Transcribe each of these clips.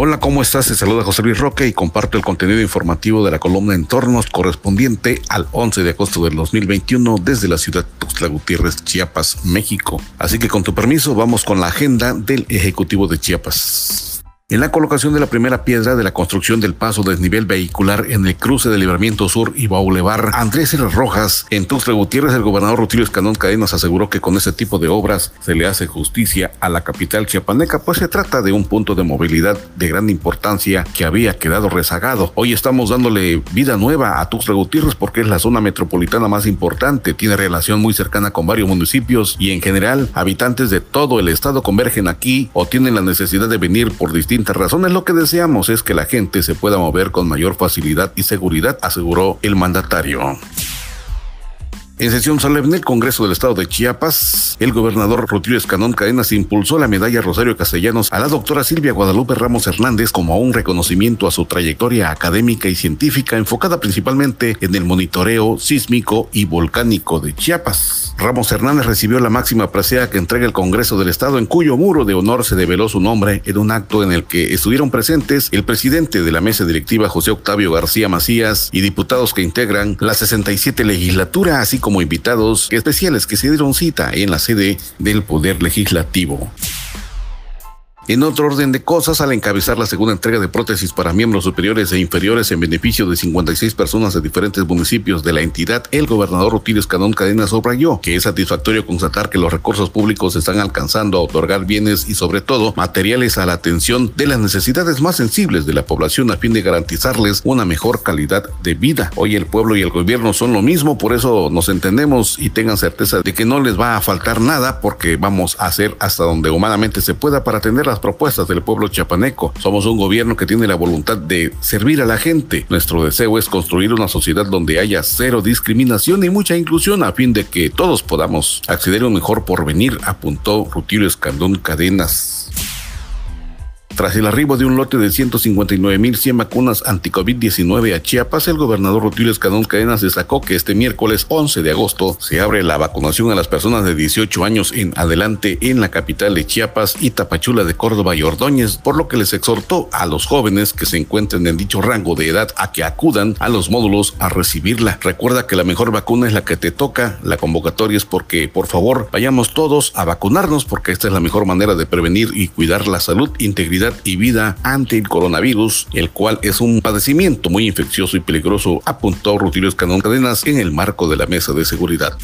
Hola, ¿cómo estás? Se saluda José Luis Roque y comparto el contenido informativo de la columna Entornos correspondiente al 11 de agosto del 2021 desde la ciudad de Tuxtla Gutiérrez, Chiapas, México. Así que con tu permiso vamos con la agenda del Ejecutivo de Chiapas. En la colocación de la primera piedra de la construcción del paso desnivel vehicular en el cruce del Libramiento Sur y Baulevar, Andrés R. Rojas, en Tuxtla Gutiérrez, el gobernador Rutilio Escandón Cadenas aseguró que con ese tipo de obras se le hace justicia a la capital chiapaneca, pues se trata de un punto de movilidad de gran importancia que había quedado rezagado. Hoy estamos dándole vida nueva a Tuxtla Gutiérrez porque es la zona metropolitana más importante, tiene relación muy cercana con varios municipios y en general habitantes de todo el estado convergen aquí o tienen la necesidad de venir por distintos razones. Lo que deseamos es que la gente se pueda mover con mayor facilidad y seguridad, aseguró el mandatario. En sesión solemne del Congreso del Estado de Chiapas, el gobernador Rutilio Escanón Cadenas impulsó la medalla Rosario Castellanos a la doctora Silvia Guadalupe Ramos Hernández como un reconocimiento a su trayectoria académica y científica enfocada principalmente en el monitoreo sísmico y volcánico de Chiapas. Ramos Hernández recibió la máxima presea que entrega el Congreso del Estado, en cuyo muro de honor se develó su nombre en un acto en el que estuvieron presentes el presidente de la mesa directiva José Octavio García Macías y diputados que integran la 67 legislatura, así como invitados especiales que se dieron cita en la sede del Poder Legislativo. En otro orden de cosas, al encabezar la segunda entrega de prótesis para miembros superiores e inferiores en beneficio de 56 personas de diferentes municipios de la entidad, el gobernador Rutilio Escadón Cadenas subrayó que es satisfactorio constatar que los recursos públicos están alcanzando a otorgar bienes y sobre todo materiales a la atención de las necesidades más sensibles de la población a fin de garantizarles una mejor calidad de vida. Hoy el pueblo y el gobierno son lo mismo, por eso nos entendemos y tengan certeza de que no les va a faltar nada porque vamos a hacer hasta donde humanamente se pueda para atender las propuestas del pueblo chapaneco. Somos un gobierno que tiene la voluntad de servir a la gente. Nuestro deseo es construir una sociedad donde haya cero discriminación y mucha inclusión a fin de que todos podamos acceder a un mejor porvenir, apuntó Rutilio Escandón Cadenas. Tras el arribo de un lote de 159.100 vacunas anti-COVID-19 a Chiapas, el gobernador Rutilio Escadón Cadenas destacó que este miércoles 11 de agosto se abre la vacunación a las personas de 18 años en adelante en la capital de Chiapas y Tapachula de Córdoba y Ordóñez, por lo que les exhortó a los jóvenes que se encuentren en dicho rango de edad a que acudan a los módulos a recibirla. Recuerda que la mejor vacuna es la que te toca. La convocatoria es porque, por favor, vayamos todos a vacunarnos porque esta es la mejor manera de prevenir y cuidar la salud, integridad y vida ante el coronavirus, el cual es un padecimiento muy infeccioso y peligroso, apuntó Rutilio Escanón Cadenas en el marco de la mesa de seguridad.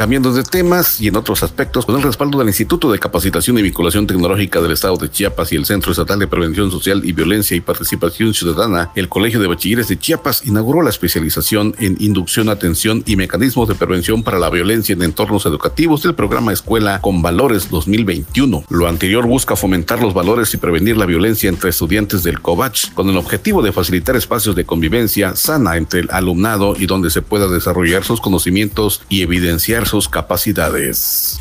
Cambiando de temas y en otros aspectos, con el respaldo del Instituto de Capacitación y Vinculación Tecnológica del Estado de Chiapas y el Centro Estatal de Prevención Social y Violencia y Participación Ciudadana, el Colegio de Bachilleres de Chiapas inauguró la especialización en inducción, atención y mecanismos de prevención para la violencia en entornos educativos del programa Escuela con Valores 2021. Lo anterior busca fomentar los valores y prevenir la violencia entre estudiantes del COVACH, con el objetivo de facilitar espacios de convivencia sana entre el alumnado y donde se pueda desarrollar sus conocimientos y evidenciar sus capacidades.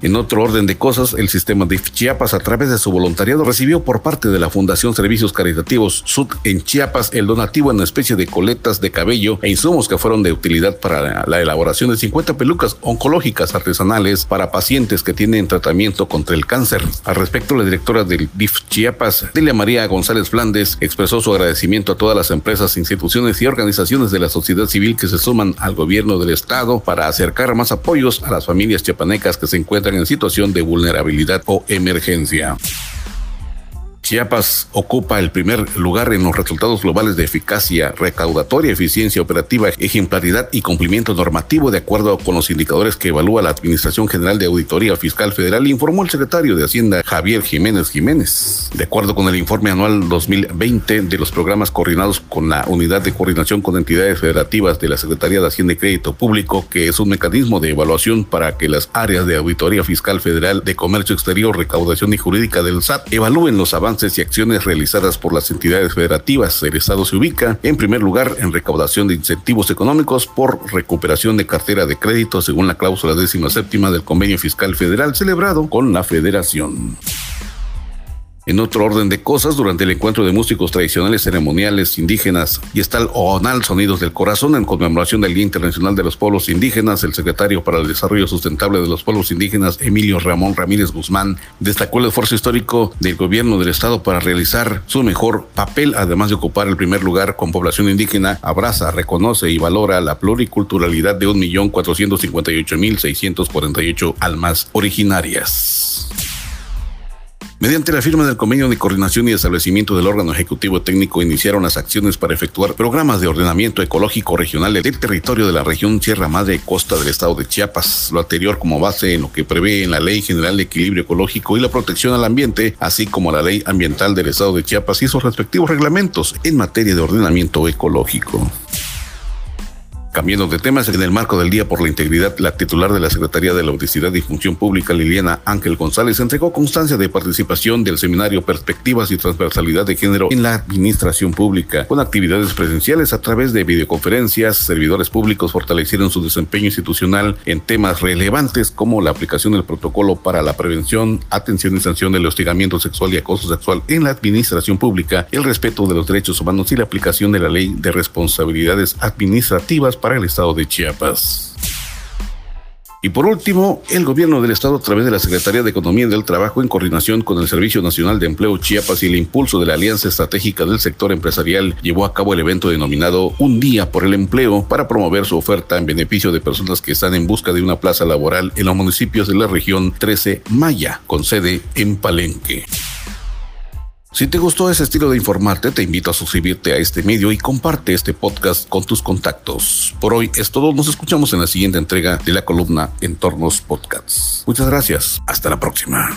En otro orden de cosas, el sistema de Chiapas, a través de su voluntariado, recibió por parte de la Fundación Servicios Caritativos Sud en Chiapas el donativo en una especie de coletas de cabello e insumos que fueron de utilidad para la elaboración de 50 pelucas oncológicas artesanales para pacientes que tienen tratamiento contra el cáncer. Al respecto, la directora del DIF Chiapas, Delia María González Flandes, expresó su agradecimiento a todas las empresas, instituciones y organizaciones de la sociedad civil que se suman al gobierno del estado para acercar más apoyos a las familias chiapanecas que se encuentran en situación de vulnerabilidad o emergencia. Chiapas ocupa el primer lugar en los resultados globales de eficacia recaudatoria, eficiencia operativa, ejemplaridad y cumplimiento normativo de acuerdo con los indicadores que evalúa la Administración General de Auditoría Fiscal Federal, informó el secretario de Hacienda Javier Jiménez Jiménez. De acuerdo con el informe anual 2020 de los programas coordinados con la Unidad de Coordinación con Entidades Federativas de la Secretaría de Hacienda y Crédito Público, que es un mecanismo de evaluación para que las áreas de Auditoría Fiscal Federal de Comercio Exterior, Recaudación y Jurídica del SAT evalúen los avances y acciones realizadas por las entidades federativas. El Estado se ubica en primer lugar en recaudación de incentivos económicos por recuperación de cartera de crédito según la cláusula décima séptima del convenio fiscal federal celebrado con la federación. En otro orden de cosas, durante el encuentro de músicos tradicionales ceremoniales indígenas y está el ONAL Sonidos del Corazón en conmemoración del Día Internacional de los Pueblos Indígenas, el secretario para el Desarrollo Sustentable de los Pueblos Indígenas, Emilio Ramón Ramírez Guzmán, destacó el esfuerzo histórico del gobierno del Estado para realizar su mejor papel, además de ocupar el primer lugar con población indígena, abraza, reconoce y valora la pluriculturalidad de 1.458.648 almas originarias. Mediante la firma del convenio de coordinación y establecimiento del órgano ejecutivo técnico, iniciaron las acciones para efectuar programas de ordenamiento ecológico regional del territorio de la región Sierra Madre Costa del estado de Chiapas. Lo anterior como base en lo que prevé en la Ley General de Equilibrio Ecológico y la Protección al Ambiente, así como la Ley Ambiental del estado de Chiapas y sus respectivos reglamentos en materia de ordenamiento ecológico. Cambiando de temas, en el marco del Día por la Integridad, la titular de la Secretaría de la Audicidad y Función Pública, Liliana Ángel González, entregó constancia de participación del seminario Perspectivas y Transversalidad de Género en la Administración Pública, con actividades presenciales a través de videoconferencias. Servidores públicos fortalecieron su desempeño institucional en temas relevantes como la aplicación del protocolo para la prevención, atención y sanción del hostigamiento sexual y acoso sexual en la Administración Pública, el respeto de los derechos humanos y la aplicación de la Ley de Responsabilidades Administrativas para el estado de Chiapas. Y por último, el gobierno del estado a través de la Secretaría de Economía y del Trabajo en coordinación con el Servicio Nacional de Empleo Chiapas y el impulso de la Alianza Estratégica del Sector Empresarial llevó a cabo el evento denominado Un Día por el Empleo para promover su oferta en beneficio de personas que están en busca de una plaza laboral en los municipios de la región 13 Maya, con sede en Palenque. Si te gustó ese estilo de informarte, te invito a suscribirte a este medio y comparte este podcast con tus contactos. Por hoy es todo, nos escuchamos en la siguiente entrega de la columna Entornos Podcasts. Muchas gracias, hasta la próxima.